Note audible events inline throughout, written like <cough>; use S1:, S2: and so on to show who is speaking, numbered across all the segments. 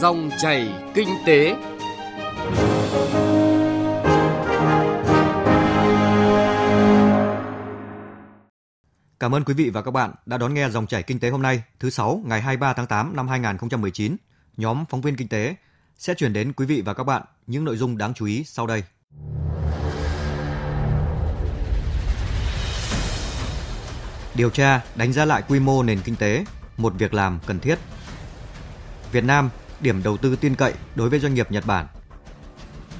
S1: Dòng chảy kinh tế.
S2: Cảm ơn quý vị và các bạn đã đón nghe dòng chảy kinh tế hôm nay, thứ sáu ngày 23 tháng 8 năm 2019. Nhóm phóng viên kinh tế sẽ chuyển đến quý vị và các bạn những nội dung đáng chú ý sau đây. Điều tra, đánh giá lại quy mô nền kinh tế, một việc làm cần thiết. Việt Nam, điểm đầu tư tin cậy đối với doanh nghiệp Nhật Bản.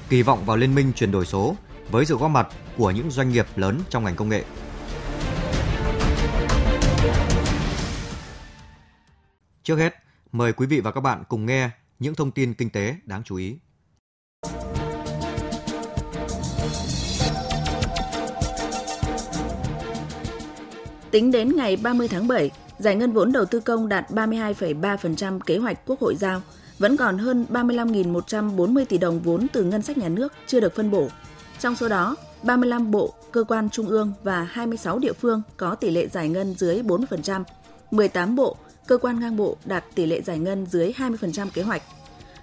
S2: Kỳ vọng vào liên minh chuyển đổi số với sự góp mặt của những doanh nghiệp lớn trong ngành công nghệ. Trước hết, mời quý vị và các bạn cùng nghe những thông tin kinh tế đáng chú ý.
S3: Tính đến ngày 30 tháng 7, giải ngân vốn đầu tư công đạt 32,3% kế hoạch Quốc hội giao, vẫn còn hơn 35.140 tỷ đồng vốn từ ngân sách nhà nước chưa được phân bổ. Trong số đó, 35 bộ, cơ quan trung ương và 26 địa phương có tỷ lệ giải ngân dưới 40%, 18 bộ, cơ quan ngang bộ đạt tỷ lệ giải ngân dưới 20% kế hoạch.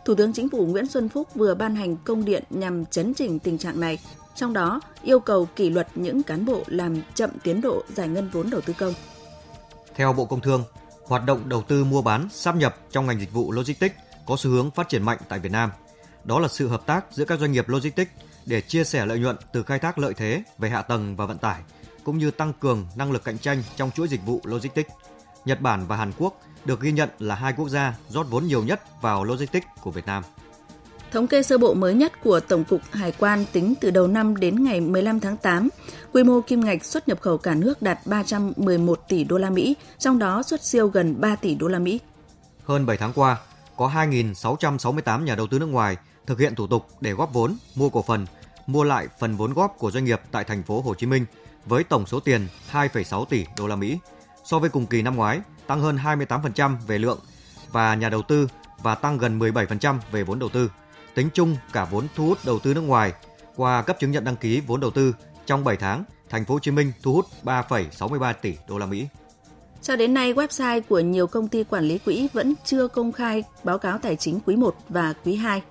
S3: Thủ tướng Chính phủ Nguyễn Xuân Phúc vừa ban hành công điện nhằm chấn chỉnh tình trạng này, trong đó yêu cầu kỷ luật những cán bộ làm chậm tiến độ giải ngân vốn đầu tư công.
S2: Theo Bộ Công Thương, hoạt động đầu tư mua bán, sáp nhập trong ngành dịch vụ logistics có xu hướng phát triển mạnh tại Việt Nam. Đó là sự hợp tác giữa các doanh nghiệp logistics để chia sẻ lợi nhuận từ khai thác lợi thế về hạ tầng và vận tải, cũng như tăng cường năng lực cạnh tranh trong chuỗi dịch vụ logistics. Nhật Bản và Hàn Quốc được ghi nhận là hai quốc gia rót vốn nhiều nhất vào logistics của Việt Nam.
S3: Thống kê sơ bộ mới nhất của Tổng cục Hải quan tính từ đầu năm đến ngày 15 tháng 8, quy mô kim ngạch xuất nhập khẩu cả nước đạt 311 tỷ đô la Mỹ, trong đó xuất siêu gần 3 tỷ đô la Mỹ.
S2: Hơn 7 tháng qua, có 2.668 nhà đầu tư nước ngoài thực hiện thủ tục để góp vốn, mua cổ phần, mua lại phần vốn góp của doanh nghiệp tại thành phố Hồ Chí Minh với tổng số tiền 2,6 tỷ đô la Mỹ. So với cùng kỳ năm ngoái, tăng hơn 28% về lượng và nhà đầu tư và tăng gần 17% về vốn đầu tư. Tính chung cả vốn thu hút đầu tư nước ngoài qua cấp chứng nhận đăng ký vốn đầu tư trong 7 tháng, thành phố Hồ Chí Minh thu hút 3,63 tỷ đô la Mỹ.
S3: Cho đến nay, website của nhiều công ty quản lý quỹ vẫn chưa công khai báo cáo tài chính quý 1 và quý 2.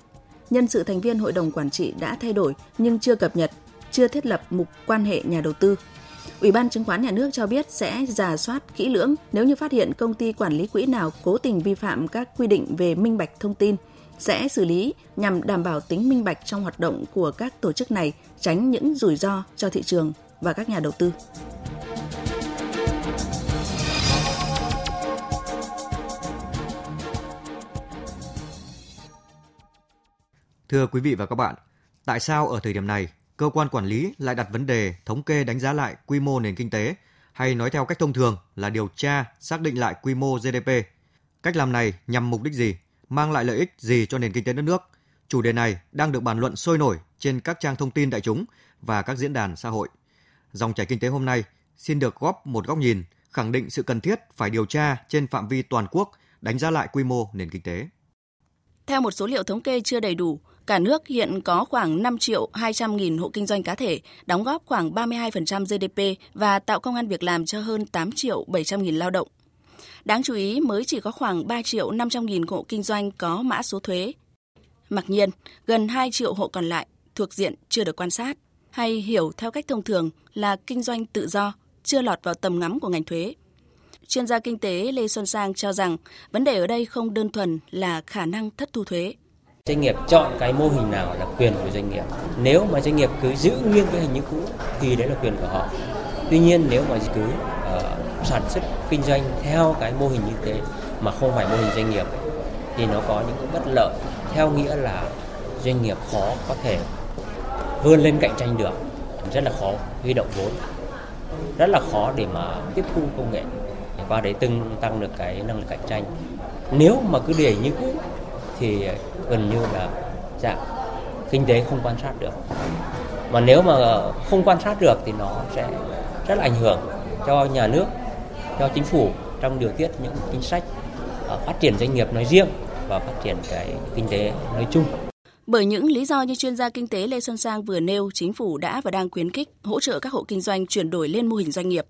S3: Nhân sự thành viên hội đồng quản trị đã thay đổi nhưng chưa cập nhật, chưa thiết lập mục quan hệ nhà đầu tư. Ủy ban chứng khoán nhà nước cho biết sẽ giả soát kỹ lưỡng nếu như phát hiện công ty quản lý quỹ nào cố tình vi phạm các quy định về minh bạch thông tin, sẽ xử lý nhằm đảm bảo tính minh bạch trong hoạt động của các tổ chức này, tránh những rủi ro cho thị trường và các nhà đầu tư.
S2: Thưa quý vị và các bạn, tại sao ở thời điểm này cơ quan quản lý lại đặt vấn đề thống kê đánh giá lại quy mô nền kinh tế hay nói theo cách thông thường là điều tra xác định lại quy mô GDP. Cách làm này nhằm mục đích gì, mang lại lợi ích gì cho nền kinh tế đất nước? Chủ đề này đang được bàn luận sôi nổi trên các trang thông tin đại chúng và các diễn đàn xã hội. Dòng chảy kinh tế hôm nay xin được góp một góc nhìn khẳng định sự cần thiết phải điều tra trên phạm vi toàn quốc đánh giá lại quy mô nền kinh tế.
S3: Theo một số liệu thống kê chưa đầy đủ, Cả nước hiện có khoảng 5 triệu 200 nghìn hộ kinh doanh cá thể, đóng góp khoảng 32% GDP và tạo công an việc làm cho hơn 8 triệu 700 nghìn lao động. Đáng chú ý mới chỉ có khoảng 3 triệu 500 nghìn hộ kinh doanh có mã số thuế. Mặc nhiên, gần 2 triệu hộ còn lại thuộc diện chưa được quan sát hay hiểu theo cách thông thường là kinh doanh tự do, chưa lọt vào tầm ngắm của ngành thuế. Chuyên gia kinh tế Lê Xuân Sang cho rằng vấn đề ở đây không đơn thuần là khả năng thất thu thuế
S4: Doanh nghiệp chọn cái mô hình nào là quyền của doanh nghiệp. Nếu mà doanh nghiệp cứ giữ nguyên cái hình như cũ thì đấy là quyền của họ. Tuy nhiên nếu mà cứ uh, sản xuất kinh doanh theo cái mô hình như thế mà không phải mô hình doanh nghiệp thì nó có những cái bất lợi theo nghĩa là doanh nghiệp khó có thể vươn lên cạnh tranh được rất là khó huy động vốn rất là khó để mà tiếp thu công nghệ để qua đấy tăng được cái năng lực cạnh tranh nếu mà cứ để như cũ thì gần như là dạng kinh tế không quan sát được mà nếu mà không quan sát được thì nó sẽ rất là ảnh hưởng cho nhà nước cho chính phủ trong điều tiết những chính sách ờ, phát triển doanh nghiệp nói riêng và phát triển cái kinh tế nói chung.
S3: Bởi những lý do như chuyên gia kinh tế Lê Xuân Sang vừa nêu, chính phủ đã và đang khuyến khích hỗ trợ các hộ kinh doanh chuyển đổi lên mô hình doanh nghiệp.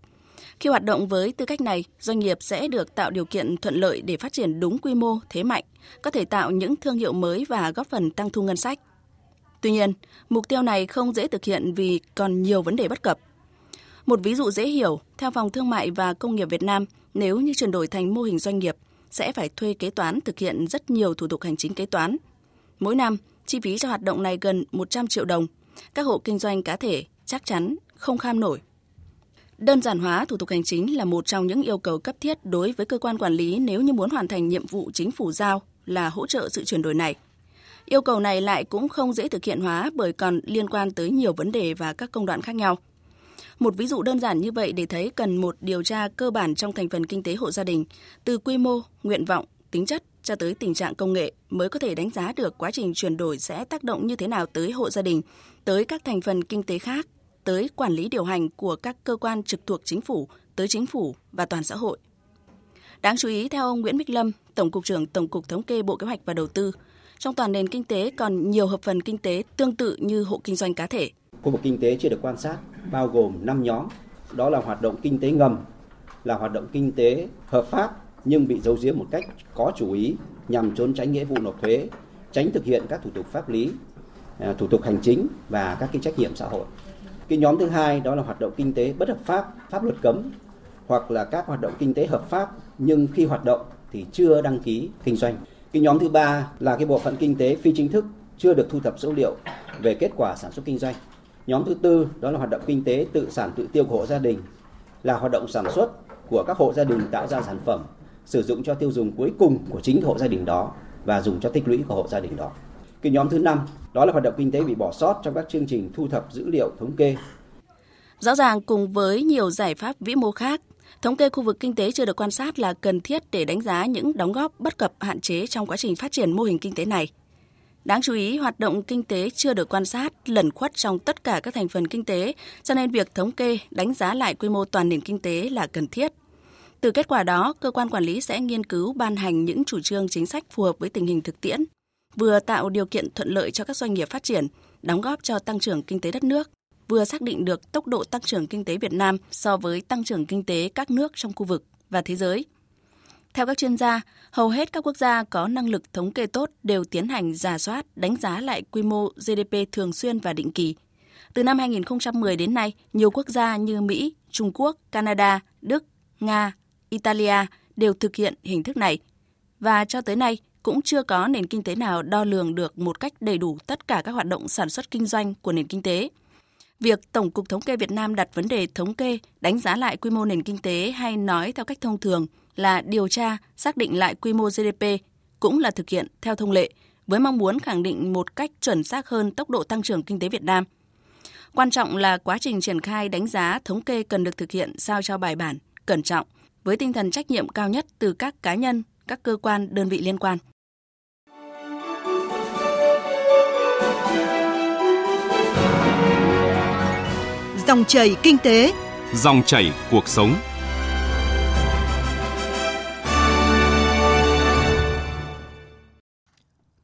S3: Khi hoạt động với tư cách này, doanh nghiệp sẽ được tạo điều kiện thuận lợi để phát triển đúng quy mô, thế mạnh, có thể tạo những thương hiệu mới và góp phần tăng thu ngân sách. Tuy nhiên, mục tiêu này không dễ thực hiện vì còn nhiều vấn đề bất cập. Một ví dụ dễ hiểu, theo Phòng Thương mại và Công nghiệp Việt Nam, nếu như chuyển đổi thành mô hình doanh nghiệp, sẽ phải thuê kế toán thực hiện rất nhiều thủ tục hành chính kế toán. Mỗi năm, chi phí cho hoạt động này gần 100 triệu đồng. Các hộ kinh doanh cá thể chắc chắn không kham nổi. Đơn giản hóa thủ tục hành chính là một trong những yêu cầu cấp thiết đối với cơ quan quản lý nếu như muốn hoàn thành nhiệm vụ chính phủ giao là hỗ trợ sự chuyển đổi này. Yêu cầu này lại cũng không dễ thực hiện hóa bởi còn liên quan tới nhiều vấn đề và các công đoạn khác nhau. Một ví dụ đơn giản như vậy để thấy cần một điều tra cơ bản trong thành phần kinh tế hộ gia đình, từ quy mô, nguyện vọng, tính chất cho tới tình trạng công nghệ mới có thể đánh giá được quá trình chuyển đổi sẽ tác động như thế nào tới hộ gia đình, tới các thành phần kinh tế khác, tới quản lý điều hành của các cơ quan trực thuộc chính phủ, tới chính phủ và toàn xã hội. Đáng chú ý theo ông Nguyễn Bích Lâm, Tổng cục trưởng Tổng cục Thống kê Bộ Kế hoạch và Đầu tư, trong toàn nền kinh tế còn nhiều hợp phần kinh tế tương tự như hộ kinh doanh cá thể.
S5: Khu vực kinh tế chưa được quan sát bao gồm 5 nhóm, đó là hoạt động kinh tế ngầm, là hoạt động kinh tế hợp pháp nhưng bị giấu giếm một cách có chủ ý nhằm trốn tránh nghĩa vụ nộp thuế, tránh thực hiện các thủ tục pháp lý, à, thủ tục hành chính và các cái trách nhiệm xã hội. Cái nhóm thứ hai đó là hoạt động kinh tế bất hợp pháp, pháp luật cấm hoặc là các hoạt động kinh tế hợp pháp nhưng khi hoạt động thì chưa đăng ký kinh doanh. Cái nhóm thứ ba là cái bộ phận kinh tế phi chính thức chưa được thu thập dữ liệu về kết quả sản xuất kinh doanh. Nhóm thứ tư đó là hoạt động kinh tế tự sản tự tiêu của hộ gia đình là hoạt động sản xuất của các hộ gia đình tạo ra sản phẩm sử dụng cho tiêu dùng cuối cùng của chính hộ gia đình đó và dùng cho tích lũy của hộ gia đình đó. Cái nhóm thứ năm đó là hoạt động kinh tế bị bỏ sót trong các chương trình thu thập dữ liệu thống kê.
S3: Rõ ràng cùng với nhiều giải pháp vĩ mô khác, thống kê khu vực kinh tế chưa được quan sát là cần thiết để đánh giá những đóng góp bất cập hạn chế trong quá trình phát triển mô hình kinh tế này. Đáng chú ý, hoạt động kinh tế chưa được quan sát, lẩn khuất trong tất cả các thành phần kinh tế, cho nên việc thống kê, đánh giá lại quy mô toàn nền kinh tế là cần thiết. Từ kết quả đó, cơ quan quản lý sẽ nghiên cứu ban hành những chủ trương chính sách phù hợp với tình hình thực tiễn, vừa tạo điều kiện thuận lợi cho các doanh nghiệp phát triển, đóng góp cho tăng trưởng kinh tế đất nước, vừa xác định được tốc độ tăng trưởng kinh tế Việt Nam so với tăng trưởng kinh tế các nước trong khu vực và thế giới. Theo các chuyên gia, hầu hết các quốc gia có năng lực thống kê tốt đều tiến hành giả soát, đánh giá lại quy mô GDP thường xuyên và định kỳ. Từ năm 2010 đến nay, nhiều quốc gia như Mỹ, Trung Quốc, Canada, Đức, Nga, Italia đều thực hiện hình thức này. Và cho tới nay, cũng chưa có nền kinh tế nào đo lường được một cách đầy đủ tất cả các hoạt động sản xuất kinh doanh của nền kinh tế. Việc Tổng cục Thống kê Việt Nam đặt vấn đề thống kê, đánh giá lại quy mô nền kinh tế hay nói theo cách thông thường là điều tra, xác định lại quy mô GDP cũng là thực hiện theo thông lệ với mong muốn khẳng định một cách chuẩn xác hơn tốc độ tăng trưởng kinh tế Việt Nam. Quan trọng là quá trình triển khai đánh giá thống kê cần được thực hiện sao cho bài bản, cẩn trọng, với tinh thần trách nhiệm cao nhất từ các cá nhân, các cơ quan, đơn vị liên quan.
S6: Dòng chảy kinh tế,
S1: Dòng chảy cuộc sống.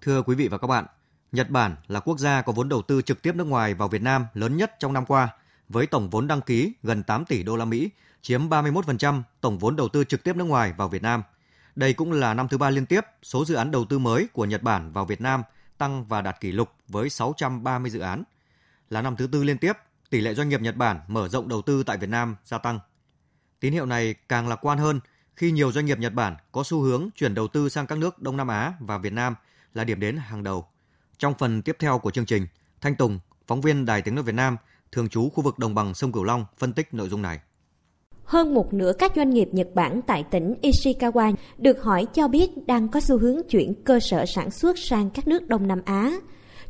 S2: Thưa quý vị và các bạn, Nhật Bản là quốc gia có vốn đầu tư trực tiếp nước ngoài vào Việt Nam lớn nhất trong năm qua, với tổng vốn đăng ký gần 8 tỷ đô la Mỹ, chiếm 31% tổng vốn đầu tư trực tiếp nước ngoài vào Việt Nam. Đây cũng là năm thứ ba liên tiếp số dự án đầu tư mới của Nhật Bản vào Việt Nam tăng và đạt kỷ lục với 630 dự án. Là năm thứ tư liên tiếp, tỷ lệ doanh nghiệp Nhật Bản mở rộng đầu tư tại Việt Nam gia tăng. Tín hiệu này càng lạc quan hơn khi nhiều doanh nghiệp Nhật Bản có xu hướng chuyển đầu tư sang các nước Đông Nam Á và Việt Nam là điểm đến hàng đầu. Trong phần tiếp theo của chương trình, Thanh Tùng, phóng viên Đài Tiếng nói Việt Nam, thường trú khu vực đồng bằng sông Cửu Long phân tích nội dung này.
S7: Hơn một nửa các doanh nghiệp Nhật Bản tại tỉnh Ishikawa được hỏi cho biết đang có xu hướng chuyển cơ sở sản xuất sang các nước Đông Nam Á.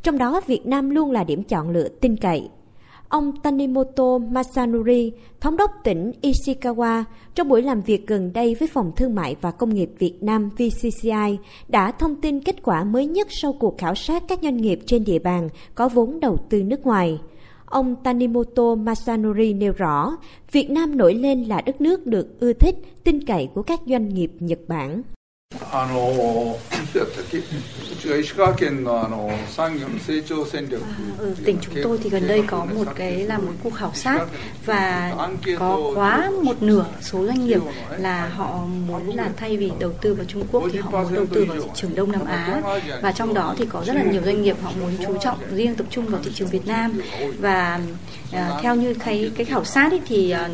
S7: Trong đó Việt Nam luôn là điểm chọn lựa tin cậy. Ông Tanimoto Masanori, thống đốc tỉnh Ishikawa, trong buổi làm việc gần đây với Phòng Thương mại và Công nghiệp Việt Nam VCCI, đã thông tin kết quả mới nhất sau cuộc khảo sát các doanh nghiệp trên địa bàn có vốn đầu tư nước ngoài. Ông Tanimoto Masanori nêu rõ, Việt Nam nổi lên là đất nước được ưa thích, tin cậy của các doanh nghiệp Nhật Bản.
S8: つやったっけうちが石川県のあの産業の成長戦略 <laughs>
S9: ở tỉnh chúng tôi thì gần đây có một cái là một cuộc khảo sát và có quá một nửa số doanh nghiệp là họ muốn là thay vì đầu tư vào Trung Quốc thì họ muốn đầu tư vào thị trường Đông Nam Á và trong đó thì có rất là nhiều doanh nghiệp họ muốn chú trọng riêng tập trung vào thị trường Việt Nam và à, theo như cái cái khảo sát ấy thì à,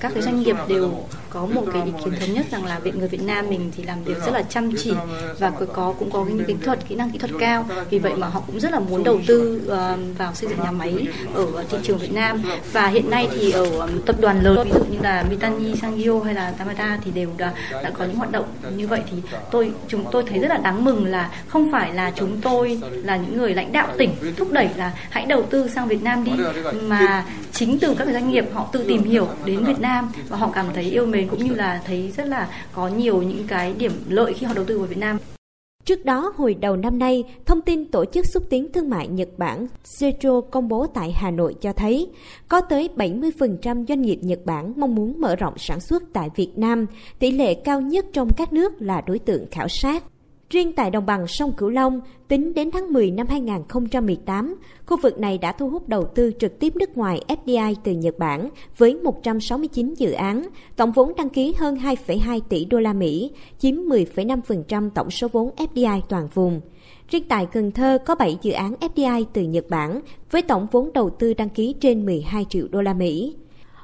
S9: các cái doanh nghiệp đều có một cái ý kiến thống nhất rằng là viện người Việt Nam mình thì làm việc rất là chăm chỉ và có, có cũng có những kỹ thuật kỹ năng kỹ thuật cao. Vì vậy mà họ cũng rất là muốn đầu tư ờ, vào xây dựng nhà máy ở thị trường Việt Nam. Và hiện nay thì ở tập đoàn lớn ví dụ như là Mitani, Sangyo hay là Tamada thì đều đã, đã có những hoạt động như vậy. Thì tôi chúng tôi thấy rất là đáng mừng là không phải là chúng tôi là những người lãnh đạo tỉnh thúc đẩy là hãy đầu tư sang Việt Nam đi mà chính từ các doanh nghiệp họ tự tìm hiểu đến Việt Nam và họ cảm thấy yêu mến cũng như là thấy rất là có nhiều những cái điểm lợi khi họ đầu tư vào Việt Nam.
S7: Trước đó, hồi đầu năm nay, thông tin Tổ chức Xúc tiến Thương mại Nhật Bản Jetro công bố tại Hà Nội cho thấy có tới 70% doanh nghiệp Nhật Bản mong muốn mở rộng sản xuất tại Việt Nam, tỷ lệ cao nhất trong các nước là đối tượng khảo sát. Riêng tại đồng bằng sông Cửu Long, tính đến tháng 10 năm 2018, khu vực này đã thu hút đầu tư trực tiếp nước ngoài FDI từ Nhật Bản với 169 dự án, tổng vốn đăng ký hơn 2,2 tỷ đô la Mỹ, chiếm 10,5% tổng số vốn FDI toàn vùng. Riêng tại Cần Thơ có 7 dự án FDI từ Nhật Bản với tổng vốn đầu tư đăng ký trên 12 triệu đô la Mỹ.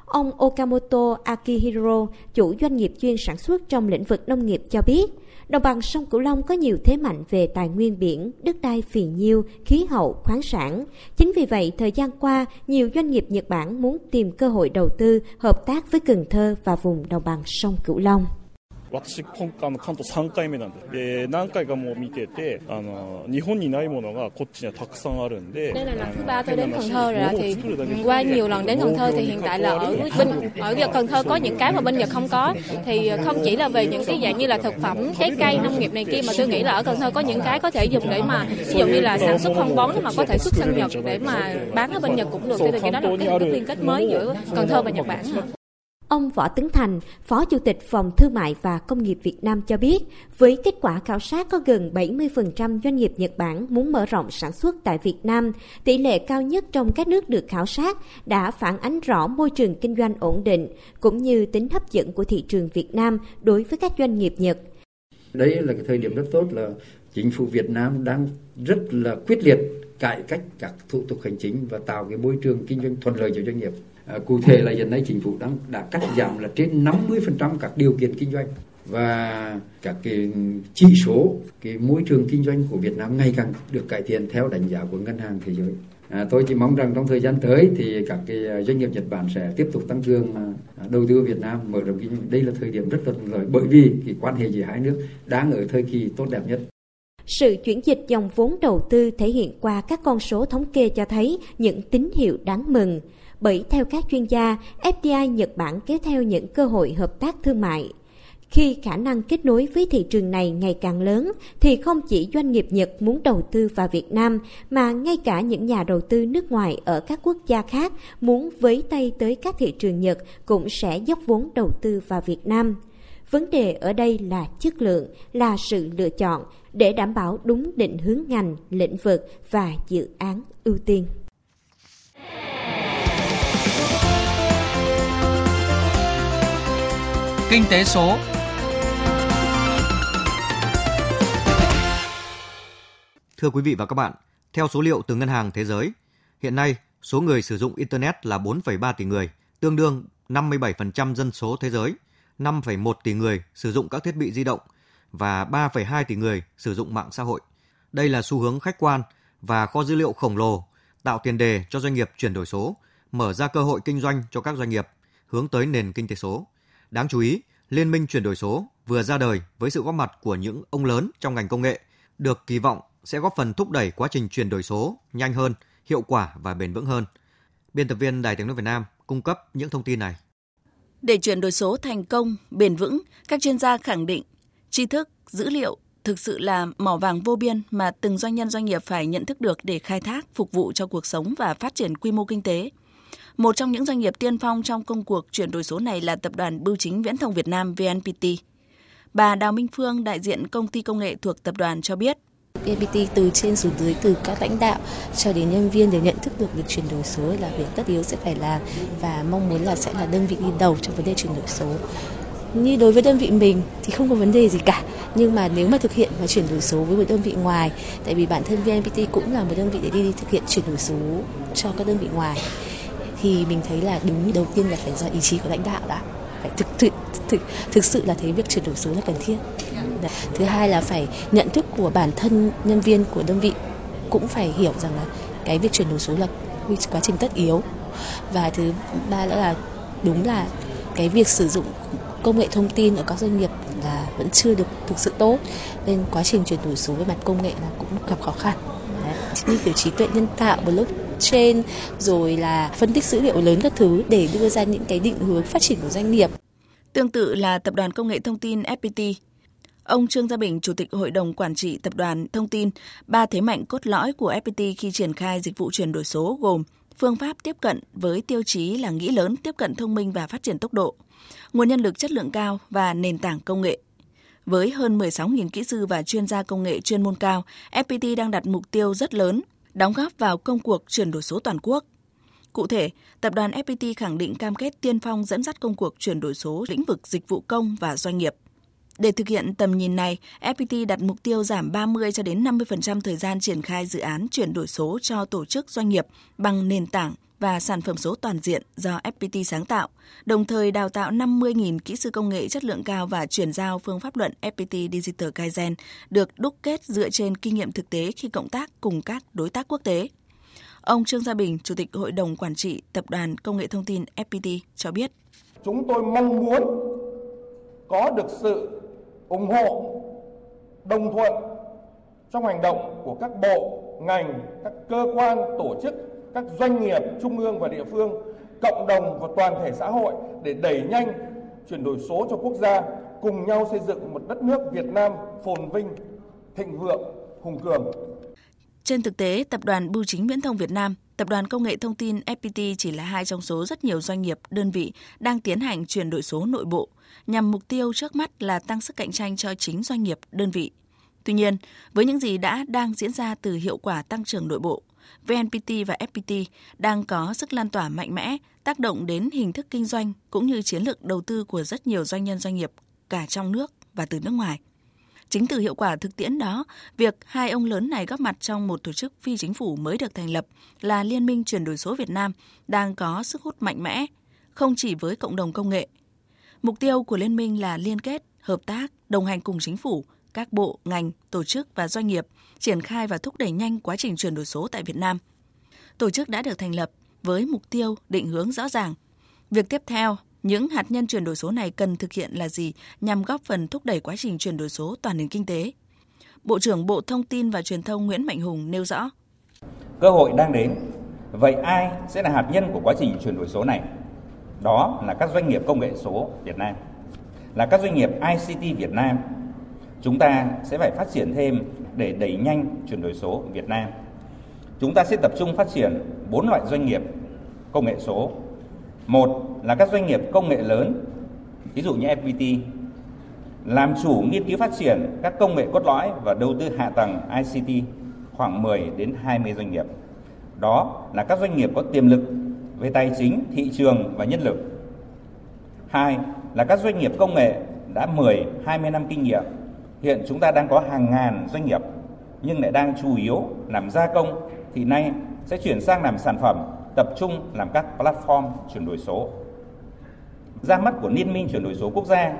S7: Ông Okamoto Akihiro, chủ doanh nghiệp chuyên sản xuất trong lĩnh vực nông nghiệp cho biết, Đồng bằng sông Cửu Long có nhiều thế mạnh về tài nguyên biển, đất đai phì nhiêu, khí hậu, khoáng sản. Chính vì vậy, thời gian qua, nhiều doanh nghiệp Nhật Bản muốn tìm cơ hội đầu tư, hợp tác với Cần Thơ và vùng đồng bằng sông Cửu Long.
S10: 私今回の関東3回目なんですで何回かもう見ててあの日本にないものがこっちにはたくさんあるんで
S11: đây là lần thứ ba tôi đến Cần Thơ rồi thì qua nhiều lần đến Cần Thơ thì hiện tại là ở bên ở Cần Thơ có những cái mà bên Nhật không có thì không chỉ là về những cái dạng như là thực phẩm trái cây nông nghiệp này kia mà tôi nghĩ là ở Cần Thơ có những cái có thể dùng để mà ví dụ như là sản xuất phân bón mà có thể xuất sang Nhật để mà bán ở bên Nhật cũng được thì cái đó là cái liên kết mới giữa Cần Thơ và Nhật Bản
S7: Ông Võ Tấn Thành, Phó Chủ tịch Phòng Thương mại và Công nghiệp Việt Nam cho biết, với kết quả khảo sát có gần 70% doanh nghiệp Nhật Bản muốn mở rộng sản xuất tại Việt Nam, tỷ lệ cao nhất trong các nước được khảo sát đã phản ánh rõ môi trường kinh doanh ổn định, cũng như tính hấp dẫn của thị trường Việt Nam đối với các doanh nghiệp Nhật.
S12: Đây là cái thời điểm rất tốt là chính phủ Việt Nam đang rất là quyết liệt cải cách các thủ tục hành chính và tạo cái môi trường kinh doanh thuận lợi cho doanh nghiệp À, cụ thể là hiện nay chính phủ đang đã cắt giảm là trên 50% các điều kiện kinh doanh và các cái chỉ số cái môi trường kinh doanh của Việt Nam ngày càng được cải thiện theo đánh giá của ngân hàng thế giới. À, tôi chỉ mong rằng trong thời gian tới thì các cái doanh nghiệp Nhật Bản sẽ tiếp tục tăng cường à, à, đầu tư Việt Nam mở rộng kinh doanh. Đây là thời điểm rất thuận lợi bởi vì cái quan hệ giữa hai nước đang ở thời kỳ tốt đẹp nhất.
S7: Sự chuyển dịch dòng vốn đầu tư thể hiện qua các con số thống kê cho thấy những tín hiệu đáng mừng bởi theo các chuyên gia, FDI Nhật Bản kéo theo những cơ hội hợp tác thương mại. Khi khả năng kết nối với thị trường này ngày càng lớn, thì không chỉ doanh nghiệp Nhật muốn đầu tư vào Việt Nam, mà ngay cả những nhà đầu tư nước ngoài ở các quốc gia khác muốn với tay tới các thị trường Nhật cũng sẽ dốc vốn đầu tư vào Việt Nam. Vấn đề ở đây là chất lượng, là sự lựa chọn để đảm bảo đúng định hướng ngành, lĩnh vực và dự án ưu tiên.
S1: Kinh tế số
S2: Thưa quý vị và các bạn, theo số liệu từ Ngân hàng Thế giới, hiện nay số người sử dụng Internet là 4,3 tỷ người, tương đương 57% dân số thế giới, 5,1 tỷ người sử dụng các thiết bị di động và 3,2 tỷ người sử dụng mạng xã hội. Đây là xu hướng khách quan và kho dữ liệu khổng lồ tạo tiền đề cho doanh nghiệp chuyển đổi số, mở ra cơ hội kinh doanh cho các doanh nghiệp hướng tới nền kinh tế số. Đáng chú ý, Liên minh chuyển đổi số vừa ra đời với sự góp mặt của những ông lớn trong ngành công nghệ, được kỳ vọng sẽ góp phần thúc đẩy quá trình chuyển đổi số nhanh hơn, hiệu quả và bền vững hơn. Biên tập viên Đài tiếng nói Việt Nam cung cấp những thông tin này.
S3: Để chuyển đổi số thành công, bền vững, các chuyên gia khẳng định tri thức, dữ liệu thực sự là mỏ vàng vô biên mà từng doanh nhân doanh nghiệp phải nhận thức được để khai thác, phục vụ cho cuộc sống và phát triển quy mô kinh tế. Một trong những doanh nghiệp tiên phong trong công cuộc chuyển đổi số này là tập đoàn Bưu chính Viễn thông Việt Nam VNPT. Bà Đào Minh Phương, đại diện công ty công nghệ thuộc tập đoàn cho biết.
S13: VNPT từ trên xuống dưới từ các lãnh đạo cho đến nhân viên đều nhận thức được việc chuyển đổi số là việc tất yếu sẽ phải làm và mong muốn là sẽ là đơn vị đi đầu trong vấn đề chuyển đổi số. Như đối với đơn vị mình thì không có vấn đề gì cả, nhưng mà nếu mà thực hiện và chuyển đổi số với một đơn vị ngoài, tại vì bản thân VNPT cũng là một đơn vị để đi thực hiện chuyển đổi số cho các đơn vị ngoài, thì mình thấy là đúng đầu tiên là phải do ý chí của lãnh đạo đã phải thực thực thực thực sự là thấy việc chuyển đổi số là cần thiết. Dạ. Thứ hai là phải nhận thức của bản thân nhân viên của đơn vị cũng phải hiểu rằng là cái việc chuyển đổi số là quá trình tất yếu. Và thứ ba nữa là đúng là cái việc sử dụng công nghệ thông tin ở các doanh nghiệp là vẫn chưa được thực sự tốt, nên quá trình chuyển đổi số về mặt công nghệ là cũng gặp khó khăn Đấy. như kiểu trí tuệ nhân tạo blockchain rồi là phân tích dữ liệu lớn các thứ để đưa ra những cái định hướng phát triển của doanh nghiệp
S3: Tương tự là Tập đoàn Công nghệ Thông tin FPT. Ông Trương Gia Bình, Chủ tịch Hội đồng Quản trị Tập đoàn Thông tin, ba thế mạnh cốt lõi của FPT khi triển khai dịch vụ chuyển đổi số gồm phương pháp tiếp cận với tiêu chí là nghĩ lớn, tiếp cận thông minh và phát triển tốc độ, nguồn nhân lực chất lượng cao và nền tảng công nghệ. Với hơn 16.000 kỹ sư và chuyên gia công nghệ chuyên môn cao, FPT đang đặt mục tiêu rất lớn, đóng góp vào công cuộc chuyển đổi số toàn quốc. Cụ thể, tập đoàn FPT khẳng định cam kết tiên phong dẫn dắt công cuộc chuyển đổi số lĩnh vực dịch vụ công và doanh nghiệp. Để thực hiện tầm nhìn này, FPT đặt mục tiêu giảm 30 cho đến 50% thời gian triển khai dự án chuyển đổi số cho tổ chức doanh nghiệp bằng nền tảng và sản phẩm số toàn diện do FPT sáng tạo, đồng thời đào tạo 50.000 kỹ sư công nghệ chất lượng cao và chuyển giao phương pháp luận FPT Digital Kaizen được đúc kết dựa trên kinh nghiệm thực tế khi cộng tác cùng các đối tác quốc tế. Ông Trương Gia Bình, Chủ tịch Hội đồng Quản trị Tập đoàn Công nghệ Thông tin FPT cho biết.
S14: Chúng tôi mong muốn có được sự ủng hộ, đồng thuận trong hành động của các bộ, ngành, các cơ quan, tổ chức, các doanh nghiệp trung ương và địa phương, cộng đồng và toàn thể xã hội để đẩy nhanh chuyển đổi số cho quốc gia, cùng nhau xây dựng một đất nước Việt Nam phồn vinh, thịnh vượng, hùng cường.
S3: Trên thực tế, Tập đoàn Bưu chính Viễn thông Việt Nam, Tập đoàn Công nghệ Thông tin FPT chỉ là hai trong số rất nhiều doanh nghiệp, đơn vị đang tiến hành chuyển đổi số nội bộ, nhằm mục tiêu trước mắt là tăng sức cạnh tranh cho chính doanh nghiệp, đơn vị. Tuy nhiên, với những gì đã đang diễn ra từ hiệu quả tăng trưởng nội bộ, VNPT và FPT đang có sức lan tỏa mạnh mẽ, tác động đến hình thức kinh doanh cũng như chiến lược đầu tư của rất nhiều doanh nhân doanh nghiệp cả trong nước và từ nước ngoài. Chính từ hiệu quả thực tiễn đó, việc hai ông lớn này góp mặt trong một tổ chức phi chính phủ mới được thành lập là Liên minh chuyển đổi số Việt Nam đang có sức hút mạnh mẽ, không chỉ với cộng đồng công nghệ. Mục tiêu của liên minh là liên kết, hợp tác, đồng hành cùng chính phủ, các bộ, ngành, tổ chức và doanh nghiệp triển khai và thúc đẩy nhanh quá trình chuyển đổi số tại Việt Nam. Tổ chức đã được thành lập với mục tiêu định hướng rõ ràng. Việc tiếp theo những hạt nhân chuyển đổi số này cần thực hiện là gì nhằm góp phần thúc đẩy quá trình chuyển đổi số toàn nền kinh tế? Bộ trưởng Bộ Thông tin và Truyền thông Nguyễn Mạnh Hùng nêu rõ.
S15: Cơ hội đang đến. Vậy ai sẽ là hạt nhân của quá trình chuyển đổi số này? Đó là các doanh nghiệp công nghệ số Việt Nam, là các doanh nghiệp ICT Việt Nam. Chúng ta sẽ phải phát triển thêm để đẩy nhanh chuyển đổi số Việt Nam. Chúng ta sẽ tập trung phát triển bốn loại doanh nghiệp công nghệ số một là các doanh nghiệp công nghệ lớn, ví dụ như FPT, làm chủ nghiên cứu phát triển các công nghệ cốt lõi và đầu tư hạ tầng ICT khoảng 10 đến 20 doanh nghiệp. Đó là các doanh nghiệp có tiềm lực về tài chính, thị trường và nhân lực. Hai là các doanh nghiệp công nghệ đã 10, 20 năm kinh nghiệm. Hiện chúng ta đang có hàng ngàn doanh nghiệp nhưng lại đang chủ yếu làm gia công thì nay sẽ chuyển sang làm sản phẩm tập trung làm các platform chuyển đổi số. Ra mắt của Liên minh chuyển đổi số quốc gia,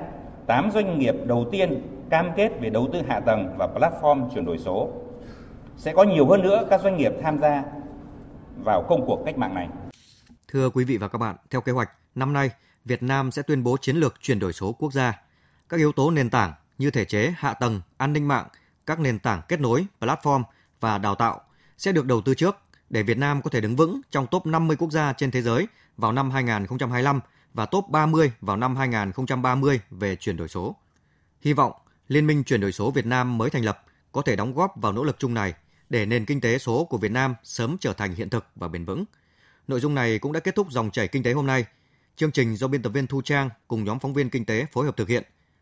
S15: 8 doanh nghiệp đầu tiên cam kết về đầu tư hạ tầng và platform chuyển đổi số. Sẽ có nhiều hơn nữa các doanh nghiệp tham gia vào công cuộc cách mạng này.
S2: Thưa quý vị và các bạn, theo kế hoạch, năm nay Việt Nam sẽ tuyên bố chiến lược chuyển đổi số quốc gia. Các yếu tố nền tảng như thể chế, hạ tầng, an ninh mạng, các nền tảng kết nối, platform và đào tạo sẽ được đầu tư trước để Việt Nam có thể đứng vững trong top 50 quốc gia trên thế giới vào năm 2025 và top 30 vào năm 2030 về chuyển đổi số. Hy vọng Liên minh chuyển đổi số Việt Nam mới thành lập có thể đóng góp vào nỗ lực chung này để nền kinh tế số của Việt Nam sớm trở thành hiện thực và bền vững. Nội dung này cũng đã kết thúc dòng chảy kinh tế hôm nay. Chương trình do biên tập viên Thu Trang cùng nhóm phóng viên kinh tế phối hợp thực hiện.